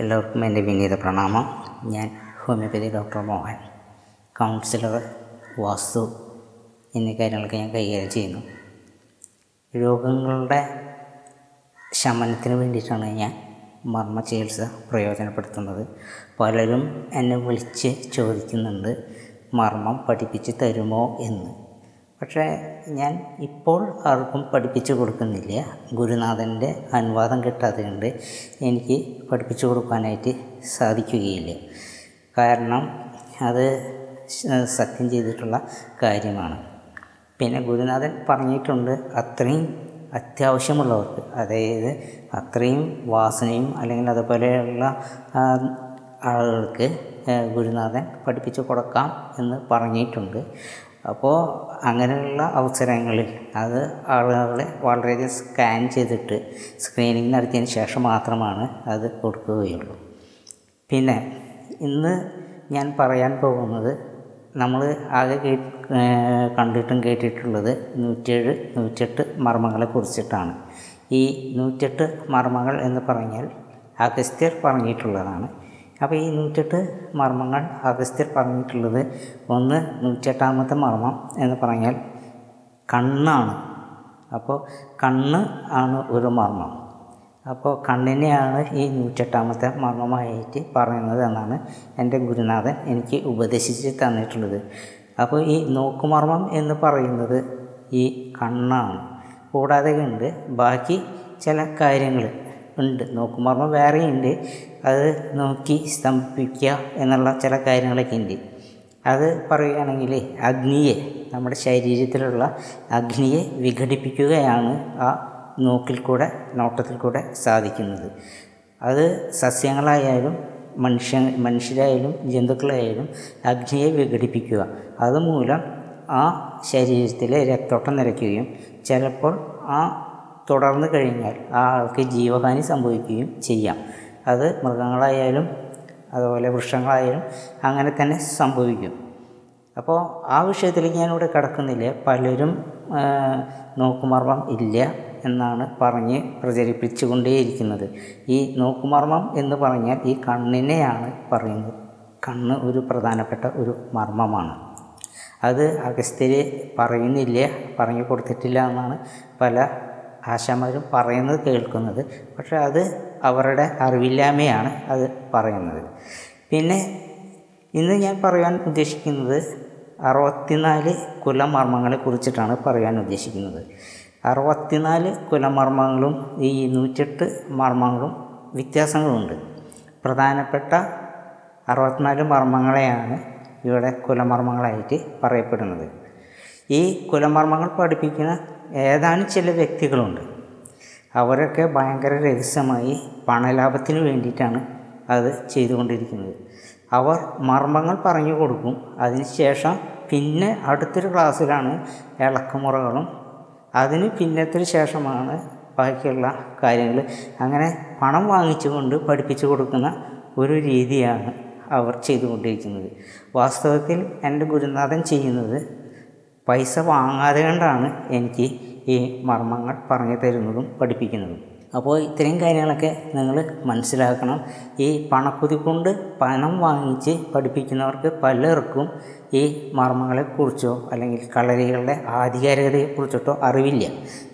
എല്ലാവർക്കും എന്റെ വിനീത പ്രണാമം. ഞാൻ homeopathy doctor Mohan counsellor vastu എന്നീ കാര്യങ്ങളൊക്കെ ഞാൻ കൈകാര്യം ചെയ്യുന്നു. രോഗങ്ങളുടെ ശമനത്തിന് വേണ്ടിയിട്ടാണ് ഞാൻ മർമ്മ ചികിത്സ പ്രയോജനപ്പെടുത്തുന്നത്. പലരും എന്നെ വിളിച്ച് ചോദിക്കുന്നുണ്ട് മർമ്മം പഠിപ്പിച്ച് തരുമോ എന്ന്. പക്ഷേ ഞാൻ ഇപ്പോൾ ആർക്കും പഠിപ്പിച്ചു കൊടുക്കുന്നില്ല. ഗുരുനാഥന്റെ അനുവാദം കിട്ടാതെ കൊണ്ട് എനിക്ക് പഠിപ്പിച്ചു കൊടുക്കാനായിട്ട് സാധിക്കുകയില്ല. കാരണം അത് സത്യം ചെയ്തിട്ടുള്ള കാര്യമാണ്. പിന്നെ ഗുരുനാഥൻ പറഞ്ഞിട്ടുണ്ട് അത്രയും അത്യാവശ്യമുള്ളവർക്ക് അതായത് അത്രയും വാസനയും അല്ലെങ്കിൽ അതുപോലെയുള്ള ആളുകൾക്ക് ഗുരുനാഥൻ പഠിപ്പിച്ചു കൊടുക്കാം എന്ന് പറഞ്ഞിട്ടുണ്ട്. അപ്പോൾ അങ്ങനെയുള്ള അവസരങ്ങളിൽ അത് ആളുകളെ വളരെയധികം സ്കാൻ ചെയ്തിട്ട് സ്ക്രീനിങ് നടത്തിയതിന് ശേഷം മാത്രമാണ് അത് കൊടുക്കുകയുള്ളൂ. പിന്നെ ഇന്ന് ഞാൻ പറയാൻ പോകുന്നത് നമ്മൾ ആകെ കേ കണ്ടിട്ടും കേട്ടിട്ടുള്ളത് നൂറ്റേഴ് നൂറ്റെട്ട് മർമ്മങ്ങളെ കുറിച്ചിട്ടാണ്. ഈ നൂറ്റെട്ട് മർമ്മങ്ങൾ എന്ന് പറഞ്ഞാൽ അഗസ്ത്യർ പറഞ്ഞിട്ടുള്ളതാണ്. അപ്പോൾ ഈ നൂറ്റെട്ട് മർമ്മങ്ങൾ അഗസ്ത്യർ പറഞ്ഞിട്ടുള്ളത് ഒന്ന് നൂറ്റെട്ടാമത്തെ മർമ്മം എന്ന് പറഞ്ഞാൽ കണ്ണാണ്. അപ്പോൾ കണ്ണ് ആണ് ഒരു മർമ്മം. അപ്പോൾ കണ്ണിനെയാണ് ഈ നൂറ്റെട്ടാമത്തെ മർമ്മമായിട്ട് പറയുന്നത് എന്നാണ് എന്റെ ഗുരുനാഥൻ എനിക്ക് ഉപദേശിച്ച് തന്നിട്ടുള്ളത്. അപ്പോൾ ഈ നോക്കുമർമ്മം എന്ന് പറയുന്നത് ഈ കണ്ണാണ്. കൂടാതെ ഉണ്ട് ബാക്കി ചില കാര്യങ്ങൾ ഉണ്ട്. നോക്കുമർമ്മം വേറെയുണ്ട് അത് നോക്കി സ്തംഭിക്കുക എന്നുള്ള ചില കാര്യങ്ങളൊക്കെ ഉണ്ട്. അത് പറയുകയാണെങ്കിൽ അഗ്നിയെ നമ്മുടെ ശരീരത്തിലുള്ള അഗ്നിയെ വിഘടിപ്പിക്കുകയാണ് ആ നോക്കിൽ കൂടെ നോട്ടത്തിൽ കൂടെ സാധിക്കുന്നത്. അത് സസ്യങ്ങളായാലും മനുഷ്യ മനുഷ്യരായാലും ജന്തുക്കളായാലും അഗ്നിയെ വിഘടിപ്പിക്കുക. അതുമൂലം ആ ശരീരത്തിലെ രക്തോട്ടം നിരക്കുകയും ചിലപ്പോൾ ആ തുടർന്ന് കഴിഞ്ഞാൽ ആ ആൾക്ക് ജീവഹാനി സംഭവിക്കുകയും ചെയ്യാം. അത് മൃഗങ്ങളായാലും അതുപോലെ വൃക്ഷങ്ങളായാലും അങ്ങനെ തന്നെ സംഭവിക്കും. അപ്പോൾ ആ വിഷയത്തിലേക്ക് ഞാനിവിടെ കിടക്കുന്നില്ല. പലരും നോക്കുമർമ്മം ഇല്ല എന്നാണ് പറഞ്ഞ് പ്രചരിപ്പിച്ചുകൊണ്ടേയിരിക്കുന്നത്. ഈ നോക്കുമർമ്മം എന്ന് പറഞ്ഞാൽ ഈ കണ്ണിനെയാണ് പറയുന്നത്. കണ്ണ് ഒരു പ്രധാനപ്പെട്ട ഒരു മർമ്മമാണ്. അത് അഗസ്ത്യര് പറയുന്നില്ല പറഞ്ഞു കൊടുത്തിട്ടില്ല എന്നാണ് പല ആശാമാരും പറയുന്നത് കേൾക്കുന്നത്. പക്ഷേ അത് അവരുടെ അറിവില്ലായ്മയാണ് അത് പറയുന്നത്. പിന്നെ ഇന്ന് ഞാൻ പറയാൻ ഉദ്ദേശിക്കുന്നത് അറുപത്തിനാല് കുലമർമ്മങ്ങളെ കുറിച്ചിട്ടാണ് പറയാൻ ഉദ്ദേശിക്കുന്നത്. അറുപത്തിനാല് കുലമർമ്മങ്ങളും ഈ നൂറ്റെട്ട് മർമ്മങ്ങളും വ്യത്യാസങ്ങളുണ്ട്. പ്രധാനപ്പെട്ട അറുപത്തിനാല് മർമ്മങ്ങളെയാണ് ഇവിടെ കുലമർമ്മങ്ങളായിട്ട് പറയപ്പെടുന്നത്. ഈ കുലമർമ്മങ്ങൾ പഠിപ്പിക്കുന്ന ഏതാനും ചില വ്യക്തികളുണ്ട്. അവരൊക്കെ ഭയങ്കര രഹസ്യമായി പണലാഭത്തിന് വേണ്ടിയിട്ടാണ് അത് ചെയ്തുകൊണ്ടിരിക്കുന്നത്. അവർ മർമ്മങ്ങൾ പറഞ്ഞു കൊടുക്കും. അതിനുശേഷം പിന്നെ അടുത്തൊരു ക്ലാസ്സിലാണ് ഇളക്കുമുറകളും. അതിന് പിന്നത്തിന് ശേഷമാണ് ബാക്കിയുള്ള കാര്യങ്ങൾ. അങ്ങനെ പണം വാങ്ങിച്ചുകൊണ്ട് പഠിപ്പിച്ചു കൊടുക്കുന്ന ഒരു രീതിയാണ് അവർ ചെയ്തുകൊണ്ടിരിക്കുന്നത്. വാസ്തവത്തിൽ എന്റെ ഗുരുനാഥൻ ചെയ്യുന്നത് പൈസ വാങ്ങാതെ കൊണ്ടാണ് എനിക്ക് ഈ മർമ്മങ്ങൾ പറഞ്ഞു തരുന്നതും പഠിപ്പിക്കുന്നതും. അപ്പോൾ ഇത്രയും കാര്യങ്ങളൊക്കെ നിങ്ങൾ മനസ്സിലാക്കണം. ഈ പണക്കുതി കൊണ്ട് പണം വാങ്ങിച്ച് പഠിപ്പിക്കുന്നവർക്ക് പലർക്കും ഈ മർമ്മങ്ങളെക്കുറിച്ചോ അല്ലെങ്കിൽ കളരികളുടെ ആധികാരികതയെക്കുറിച്ചിട്ടോ അറിവില്ല.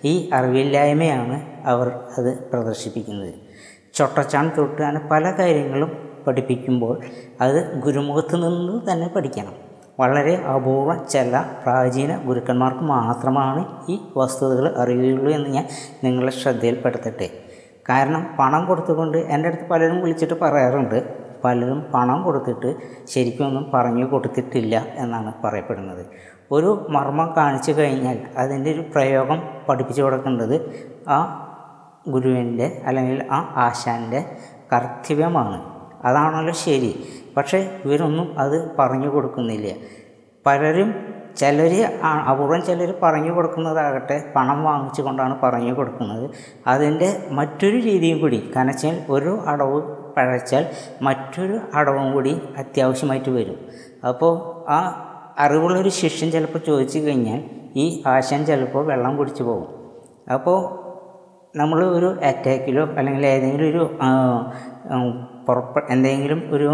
ഈ അറിവില്ലായ്മയാണ് അവർ അത് പ്രദർശിപ്പിക്കുന്നത്. ചൊട്ടച്ചാൻ തൊട്ട് അങ്ങനെ പല കാര്യങ്ങളും പഠിപ്പിക്കുമ്പോൾ അത് ഗുരുമുഖത്ത് നിന്ന് തന്നെ പഠിക്കണം. വളരെ അപൂർവ ചില പ്രാചീന ഗുരുക്കന്മാർക്ക് മാത്രമാണ് ഈ വസ്തുതകൾ അറിയുകയുള്ളൂ എന്ന് ഞാൻ നിങ്ങളെ ശ്രദ്ധയിൽപ്പെടുത്തട്ടെ. കാരണം പണം കൊടുത്തുകൊണ്ട് എന്റെ അടുത്ത് പലരും വിളിച്ചിട്ട് പറയാറുണ്ട് പലരും പണം കൊടുത്തിട്ട് ശരിക്കൊന്നും പറഞ്ഞു കൊടുത്തിട്ടില്ല എന്നാണ് പറയപ്പെടുന്നത്. ഒരു മർമ്മം കാണിച്ചു കഴിഞ്ഞാൽ അതിന്റെ ഒരു പ്രയോഗം പഠിപ്പിച്ചു കൊടുക്കേണ്ടത് ആ ഗുരുവിന്റെ അല്ലെങ്കിൽ ആ ആശാന്റെ കർത്തവ്യമാണ്. അതാണല്ലോ ശരി. പക്ഷേ ഇവരൊന്നും അത് പറഞ്ഞു കൊടുക്കുന്നില്ല. പലരും ചിലർ അപൂർവം ചിലർ പറഞ്ഞു കൊടുക്കുന്നതാകട്ടെ പണം വാങ്ങിച്ചു കൊണ്ടാണ് പറഞ്ഞു കൊടുക്കുന്നത്. അതിന്റെ മറ്റൊരു രീതിയും കൂടി കനച്ചാൽ ഒരു അടവ് പഴച്ചാൽ മറ്റൊരു അടവും കൂടി അത്യാവശ്യമായിട്ട് വരും. അപ്പോൾ ആ അറിവുള്ളൊരു ശിഷ്യൻ ചിലപ്പോൾ ചോദിച്ചു കഴിഞ്ഞാൽ ഈ ആശാൻ ചിലപ്പോൾ വെള്ളം കുടിച്ചു പോകും. അപ്പോൾ നമ്മൾ ഒരു അറ്റാക്കിലോ അല്ലെങ്കിൽ ഏതെങ്കിലും ഒരു പുറപ്പെ എന്തെങ്കിലും ഒരു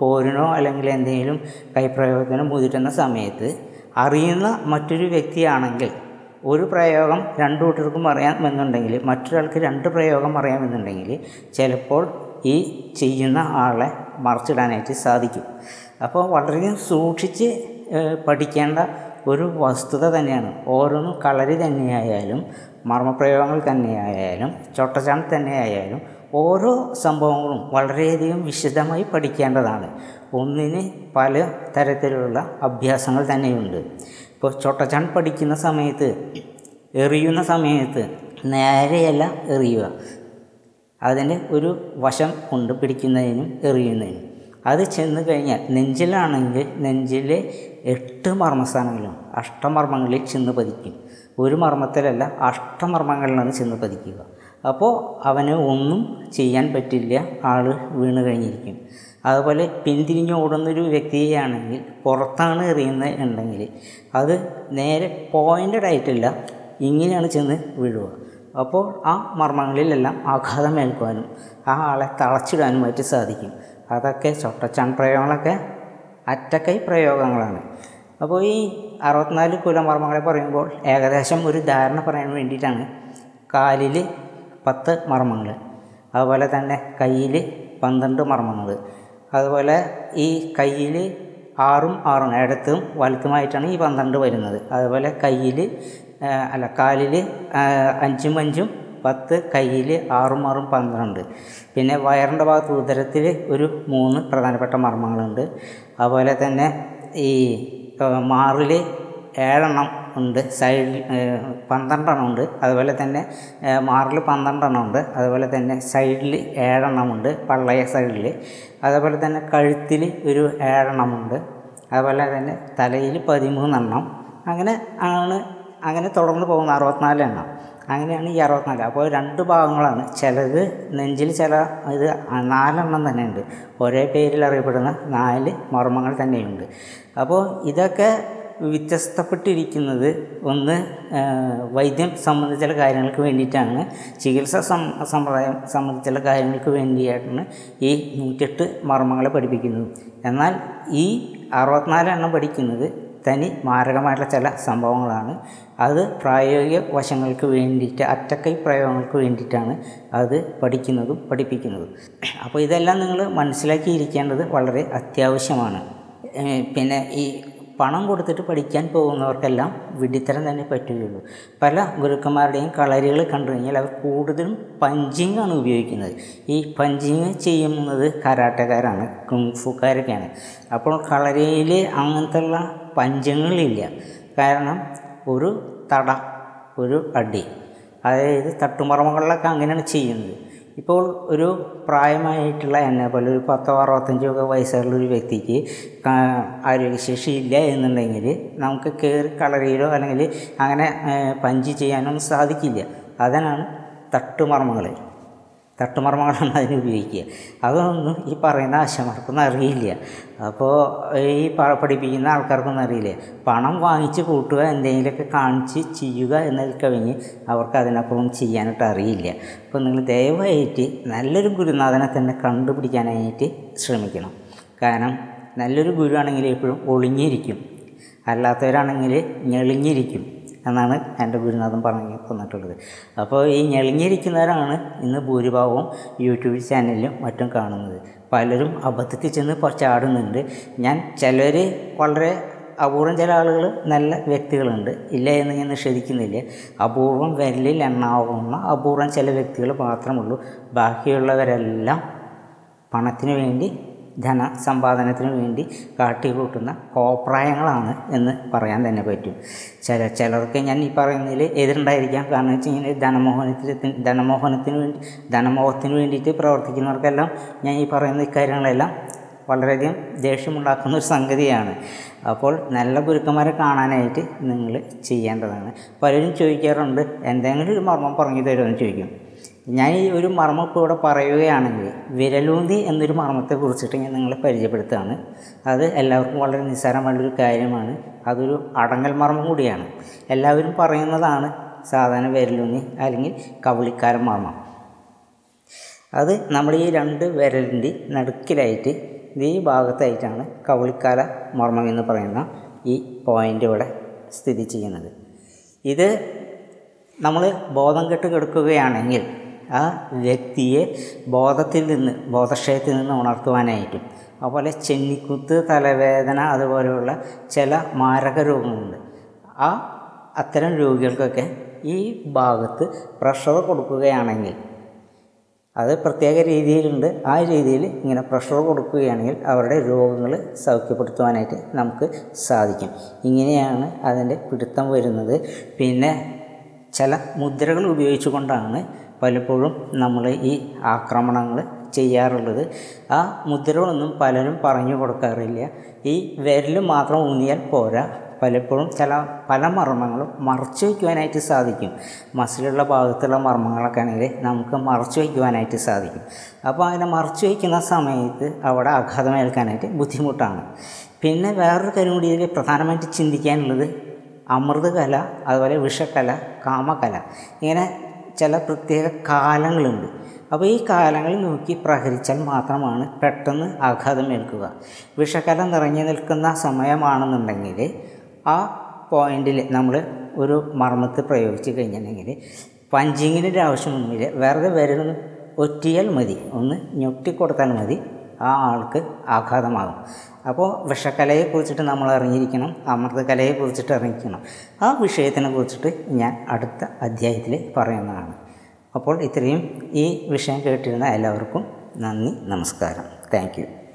പോരിനോ അല്ലെങ്കിൽ എന്തെങ്കിലും കൈപ്രയോഗത്തിനോ മുതിരുന്ന സമയത്ത് അറിയുന്ന മറ്റൊരു വ്യക്തിയാണെങ്കിൽ ഒരു പ്രയോഗം രണ്ടു കൂട്ടർക്കും അറിയാമെന്നുണ്ടെങ്കിൽ മറ്റൊരാൾക്ക് രണ്ട് പ്രയോഗം അറിയാമെന്നുണ്ടെങ്കിൽ ചിലപ്പോൾ ഈ ചെയ്യുന്ന ആളെ മറച്ചിടാനായിട്ട് സാധിക്കും. അപ്പോൾ വളരെയധികം സൂക്ഷിച്ച് പഠിക്കേണ്ട ഒരു വസ്തുത തന്നെയാണ്. ഓരോന്നും കളരി തന്നെയായാലും മർമ്മപ്രയോഗങ്ങൾ തന്നെയായാലും ചൊട്ടച്ചാൺ തന്നെയായാലും ഓരോ സംഭവങ്ങളും വളരെയധികം വിശദമായി പഠിക്കേണ്ടതാണ്. ഒന്നിന് പല തരത്തിലുള്ള അഭ്യാസങ്ങൾ തന്നെയുണ്ട്. ഇപ്പോൾ ചൊട്ടച്ചാൺ പഠിക്കുന്ന സമയത്ത് എറിയുന്ന സമയത്ത് നേരെയല്ല എറിയുക. അതിന്റെ ഒരു വശം കൊണ്ട് പിടിക്കുന്നതിനും എറിയുന്നതിനും. അത് ചെന്ന് കഴിഞ്ഞാൽ നെഞ്ചിലാണെങ്കിൽ നെഞ്ചിലെ എട്ട് മർമ്മസ്ഥാനങ്ങളും അഷ്ടമർമ്മങ്ങളിൽ ചെന്ന് പതിക്കും. ഒരു മർമ്മത്തിലല്ല അഷ്ടമർമ്മങ്ങളിലാണ് ചെന്ന് പതിക്കുക. അപ്പോൾ അവന് ഒന്നും ചെയ്യാൻ പറ്റില്ല ആൾ വീണ് കഴിഞ്ഞിരിക്കും. അതുപോലെ പിന്തിരിഞ്ഞ് ഓടുന്നൊരു വ്യക്തിയാണെങ്കിൽ പുറത്താണ് എറിയുന്നത് ഉണ്ടെങ്കിൽ അത് നേരെ പോയിന്റഡ് ആയിട്ടില്ല ഇങ്ങനെയാണ് ചെന്ന് വീഴുക. അപ്പോൾ ആ മർമ്മങ്ങളിലെല്ലാം ആഘാതം ഏൽക്കുവാനും ആ ആളെ തളച്ചിടാനുമായിട്ട് സാധിക്കും. അതൊക്കെ ചൊട്ടച്ചാൺ പ്രയോഗങ്ങളൊക്കെ അറ്റക്കൈ പ്രയോഗങ്ങളാണ്. അപ്പോൾ ഈ അറുപത്തിനാല് കുലമർമ്മങ്ങളെ പറയുമ്പോൾ ഏകദേശം ഒരു ധാരണ പറയാൻ വേണ്ടിയിട്ടാണ് കാലിൽ പത്ത് മർമ്മങ്ങൾ അതുപോലെ തന്നെ കയ്യിൽ പന്ത്രണ്ട് മർമ്മങ്ങൾ അതുപോലെ ഈ കയ്യിൽ ആറും ആറും ഇടത്തും വലത്തുമായിട്ടാണ് ഈ പന്ത്രണ്ട് വരുന്നത്. അതുപോലെ കയ്യിൽ അല്ല കാലിൽ അഞ്ചും അഞ്ചും പത്ത് കയ്യിൽ ആറും ആറും പന്ത്രണ്ട്. പിന്നെ വയറിന്റെ ഭാഗത്ത് ഉദരത്തിൽ ഒരു മൂന്ന് പ്രധാനപ്പെട്ട മർമ്മങ്ങളുണ്ട്. അതുപോലെ തന്നെ ഈ മാറിൽ ഏഴെണ്ണം ഉണ്ട് സൈഡിൽ പന്ത്രണ്ടെണ്ണം ഉണ്ട്. അതുപോലെ തന്നെ മാറിൽ പന്ത്രണ്ടെണ്ണം ഉണ്ട്. അതുപോലെ തന്നെ സൈഡിൽ ഏഴെണ്ണമുണ്ട് പള്ളയ സൈഡിൽ അതുപോലെ തന്നെ കഴുത്തിൽ ഒരു ഏഴെണ്ണമുണ്ട് അതുപോലെ തന്നെ തലയിൽ പതിമൂന്നെണ്ണം. അങ്ങനെ ആണ് അങ്ങനെ തുടർന്ന് പോകുന്ന അറുപത്തിനാല് എണ്ണം. അങ്ങനെയാണ് ഈ അറുപത്തിനാല്. അപ്പോൾ രണ്ട് ഭാഗങ്ങളാണ്. ചിലത് നെഞ്ചിൽ ചില ഇത് നാലെണ്ണം തന്നെ ഉണ്ട് ഒരേ പേരിൽ അറിയപ്പെടുന്ന നാല് മർമ്മങ്ങൾ തന്നെയുണ്ട്. അപ്പോൾ ഇതൊക്കെ വ്യത്യസ്തപ്പെട്ടിരിക്കുന്നത് ഒന്ന് വൈദ്യം സംബന്ധിച്ചുള്ള കാര്യങ്ങൾക്ക് വേണ്ടിയിട്ടാണ്. ചികിത്സ സമ്പ്രദായം സംബന്ധിച്ചുള്ള കാര്യങ്ങൾക്ക് വേണ്ടിയിട്ടാണ് ഈ നൂറ്റെട്ട് മർമ്മങ്ങളെ പഠിപ്പിക്കുന്നത്. എന്നാൽ ഈ അറുപത്തിനാല് എണ്ണം പഠിക്കുന്നത് തനി മാരകമായിട്ടുള്ള ചില സംഭവങ്ങളാണ്. അത് പ്രായോഗിക വശങ്ങൾക്ക് വേണ്ടിയിട്ട് അറ്റക്കൈ പ്രയോഗങ്ങൾക്ക് വേണ്ടിയിട്ടാണ് അത് പഠിക്കുന്നതും പഠിപ്പിക്കുന്നതും. അപ്പോൾ ഇതെല്ലാം നിങ്ങൾ മനസ്സിലാക്കിയിരിക്കേണ്ടത് വളരെ അത്യാവശ്യമാണ്. പിന്നെ ഈ പണം കൊടുത്തിട്ട് പഠിക്കാൻ പോകുന്നവർക്കെല്ലാം വിഡിത്തരം തന്നെ പറ്റുകയുള്ളൂ. പല ഗുരുക്കന്മാരുടെയും കളരികൾ കണ്ടു കഴിഞ്ഞാൽ അവർ കൂടുതലും പഞ്ചിങ് ആണ് ഉപയോഗിക്കുന്നത്. ഈ പഞ്ചിങ് ചെയ്യുന്നത് കരാട്ടക്കാരാണ് കുങ്ഫുക്കാരൊക്കെയാണ്. അപ്പോൾ കളരിയിൽ അങ്ങനത്തെയുള്ള പഞ്ചങ്ങളില്ല. കാരണം ഒരു തട ഒരു അടി അതായത് തട്ടുമറമകളിലൊക്കെ അങ്ങനെയാണ് ചെയ്യുന്നത്. ഇപ്പോൾ ഒരു പ്രായമായിട്ടുള്ള എന്നെ പോലെ ഒരു പത്തോ അറുപത്തഞ്ചോ വയസ്സുള്ള ഒരു വ്യക്തിക്ക് ആരോഗ്യശേഷി ഇല്ല എന്നുണ്ടെങ്കിൽ നമുക്ക് കയറി കളറിയിലോ അല്ലെങ്കിൽ അങ്ങനെ പഞ്ച് ചെയ്യാനൊന്നും സാധിക്കില്ല. അതിനാണ് തട്ടുമർമ്മങ്ങൾ. തട്ടുമർമ്മങ്ങളാണ് അതിന് ഉപയോഗിക്കുക. അതൊന്നും ഈ പറയുന്ന ആശമാർക്കൊന്നും അറിയില്ല. അപ്പോൾ ഈ പഠിപ്പിക്കുന്ന ആൾക്കാർക്കൊന്നും അറിയില്ല. പണം വാങ്ങിച്ച് കൂട്ടുക എന്തെങ്കിലുമൊക്കെ കാണിച്ച് ചെയ്യുക എന്നതിൽ കവിഞ്ഞ് അവർക്ക് അതിനപ്പുറം ചെയ്യാനായിട്ട് അറിയില്ല. അപ്പോൾ നിങ്ങൾ ദയവായിട്ട് നല്ലൊരു ഗുരുനാഥനെ തന്നെ കണ്ടുപിടിക്കാനായിട്ട് ശ്രമിക്കണം. കാരണം നല്ലൊരു ഗുരുവാണെങ്കിൽ എപ്പോഴും ഒളിഞ്ഞിരിക്കും. അല്ലാത്തവരാണെങ്കിൽ ഞെളിഞ്ഞിരിക്കും. എന്നാണ് എന്റെ ഗുരുനാഥൻ പറഞ്ഞു തന്നിട്ടുള്ളത്. അപ്പോൾ ഈ ഞെളിഞ്ഞിരിക്കുന്നവരാണ് ഇന്ന് ഭൂരിഭാഗവും യൂട്യൂബ് ചാനലിലും മറ്റും കാണുന്നത്. പലരും അബദ്ധത്തിൽ ചെന്ന് ചാടുന്നുണ്ട്. ഞാൻ ചിലർ വളരെ അപൂർവം ചില ആളുകൾ നല്ല വ്യക്തികളുണ്ട്. ഇല്ല എന്ന് ഞാൻ നിഷേധിക്കുന്നില്ല. അപൂർവം വിരലിൽ എണ്ണാവുന്ന അപൂർവം ചില വ്യക്തികൾ മാത്രമുള്ളൂ. ബാക്കിയുള്ളവരെല്ലാം പണത്തിന് വേണ്ടി ധന സമ്പാദനത്തിനു വേണ്ടി കാട്ടിക്കൂട്ടുന്ന കോപ്രായങ്ങളാണ് എന്ന് പറയാൻ തന്നെ പറ്റും. ചില ചിലർക്ക് ഞാൻ ഈ പറയുന്നതിൽ എതിരുണ്ടായിരിക്കാം. കാരണം വെച്ച് കഴിഞ്ഞാൽ ധനമോഹനത്തിന് ധനമോഹനത്തിന് വേണ്ടി ധനമോഹത്തിന് വേണ്ടിയിട്ട് പ്രവർത്തിക്കുന്നവർക്കെല്ലാം ഞാൻ ഈ പറയുന്ന ഇക്കാര്യങ്ങളെല്ലാം വളരെയധികം ദേഷ്യമുണ്ടാക്കുന്ന ഒരു സംഗതിയാണ്. അപ്പോൾ നല്ല ഗുരുക്കന്മാരെ കാണാനായിട്ട് നിങ്ങൾ ചെയ്യേണ്ടതാണ്. പലരും ചോദിക്കാറുണ്ട് എന്തെങ്കിലും ഒരു മർമ്മം പറഞ്ഞു തരുമെന്ന് ചോദിക്കും. ഞാൻ ഈ ഒരു മർമ്മം ഇപ്പോൾ ഇവിടെ പറയുകയാണെങ്കിൽ വിരലൂന്തി എന്നൊരു മർമ്മത്തെ കുറിച്ചിട്ട് ഞാൻ നിങ്ങളെ പരിചയപ്പെടുത്തുകയാണ്. അത് എല്ലാവർക്കും വളരെ നിസ്സാരമായുള്ളൊരു കാര്യമാണ്. അതൊരു അടങ്ങൽ മർമ്മം കൂടിയാണ്. എല്ലാവരും പറയുന്നതാണ് സാധാരണ വിരലൂന്നി അല്ലെങ്കിൽ കവളിക്കാരം മർമ്മം. അത് നമ്മൾ ഈ രണ്ട് വിരലിന്റെ നടുക്കിലായിട്ട് ഈ ഭാഗത്തായിട്ടാണ് കവളിക്കാല മർമ്മം എന്ന് പറയുന്ന ഈ പോയിന്റ് ഇവിടെ സ്ഥിതി ചെയ്യുന്നത്. ഇത് നമ്മൾ ബോധം കെട്ട് കിടക്കുകയാണെങ്കിൽ ആ വ്യക്തിയെ ബോധത്തിൽ നിന്ന് ബോധക്ഷയത്തിൽ നിന്ന് ഉണർത്തുവാനായിട്ടും അതുപോലെ ചെന്നിക്കുത്ത് തലവേദന അതുപോലെയുള്ള ചില മാരക രോഗങ്ങളുണ്ട്. ആ അത്തരം രോഗികൾക്കൊക്കെ ഈ ഭാഗത്ത് പ്രഷർ കൊടുക്കുകയാണെങ്കിൽ അത് പ്രത്യേക രീതിയിലുണ്ട്. ആ രീതിയിൽ ഇങ്ങനെ പ്രഷർ കൊടുക്കുകയാണെങ്കിൽ അവരുടെ രോഗങ്ങൾ സൗഖ്യപ്പെടുത്തുവാനായിട്ട് നമുക്ക് സാധിക്കും. ഇങ്ങനെയാണ് അതിന്റെ പിടുത്തം വരുന്നത്. പിന്നെ ചില മുദ്രകൾ ഉപയോഗിച്ചുകൊണ്ടാണ് പലപ്പോഴും നമ്മൾ ഈ ആക്രമണങ്ങൾ ചെയ്യാറുള്ളത്. ആ മുദ്രകളൊന്നും പലരും പറഞ്ഞു കൊടുക്കാറില്ല. ഈ വിരൽ മാത്രം ഊന്നിയാൽ പോരാ. പലപ്പോഴും ചില പല മർമ്മങ്ങളും മറച്ചു വയ്ക്കുവാനായിട്ട് സാധിക്കും. മസിലുള്ള ഭാഗത്തുള്ള മർമ്മങ്ങളൊക്കെ ആണെങ്കിൽ നമുക്ക് മറച്ചു വയ്ക്കുവാനായിട്ട് സാധിക്കും. അപ്പോൾ അങ്ങനെ മറച്ചു വയ്ക്കുന്ന സമയത്ത് അവിടെ ആഘാതമേൽക്കാനായിട്ട് ബുദ്ധിമുട്ടാണ്. പിന്നെ വേറൊരു കാര്യം കൂടി ഇതിൽ പ്രധാനമായിട്ട് ചിന്തിക്കാനുള്ളത് അമൃതകല അതുപോലെ വിഷക്കല കാമകല. ഇങ്ങനെ ചില പ്രത്യേക കാലങ്ങളുണ്ട്. അപ്പോൾ ഈ കാലങ്ങൾ നോക്കി പ്രഹരിച്ചാൽ മാത്രമാണ് പെട്ടെന്ന് ആഘാതം ഏൽക്കുക. വിഷകലം നിറഞ്ഞു നിൽക്കുന്ന സമയമാണെന്നുണ്ടെങ്കിൽ ആ പോയിന്റിൽ നമ്മൾ ഒരു മർമ്മത്ത് പ്രയോഗിച്ച് കഴിഞ്ഞിട്ടുണ്ടെങ്കിൽ പഞ്ചിങ്ങിന്റെ ഒരു ആവശ്യമൊന്നുമില്ല വെറുതെ വരുന്ന ഒറ്റിയാൽ മതി. ഒന്ന് ഞൊട്ടിക്കൊടുത്താൽ മതി. ആ ആൾക്ക് ആഘാതമാകും. അപ്പോൾ വിഷക്കലയെക്കുറിച്ചിട്ട് നമ്മൾ അറിഞ്ഞിരിക്കണം അമൃതകലയെ കുറിച്ചിട്ട് അറിഞ്ഞിരിക്കണം. ആ വിഷയത്തിനെ കുറിച്ചിട്ട് ഞാൻ അടുത്ത അധ്യായത്തിൽ പറയുന്നതാണ്. അപ്പോൾ ഇത്രയും ഈ വിഷയം കേട്ടിരുന്ന എല്ലാവർക്കും നന്ദി നമസ്കാരം. താങ്ക്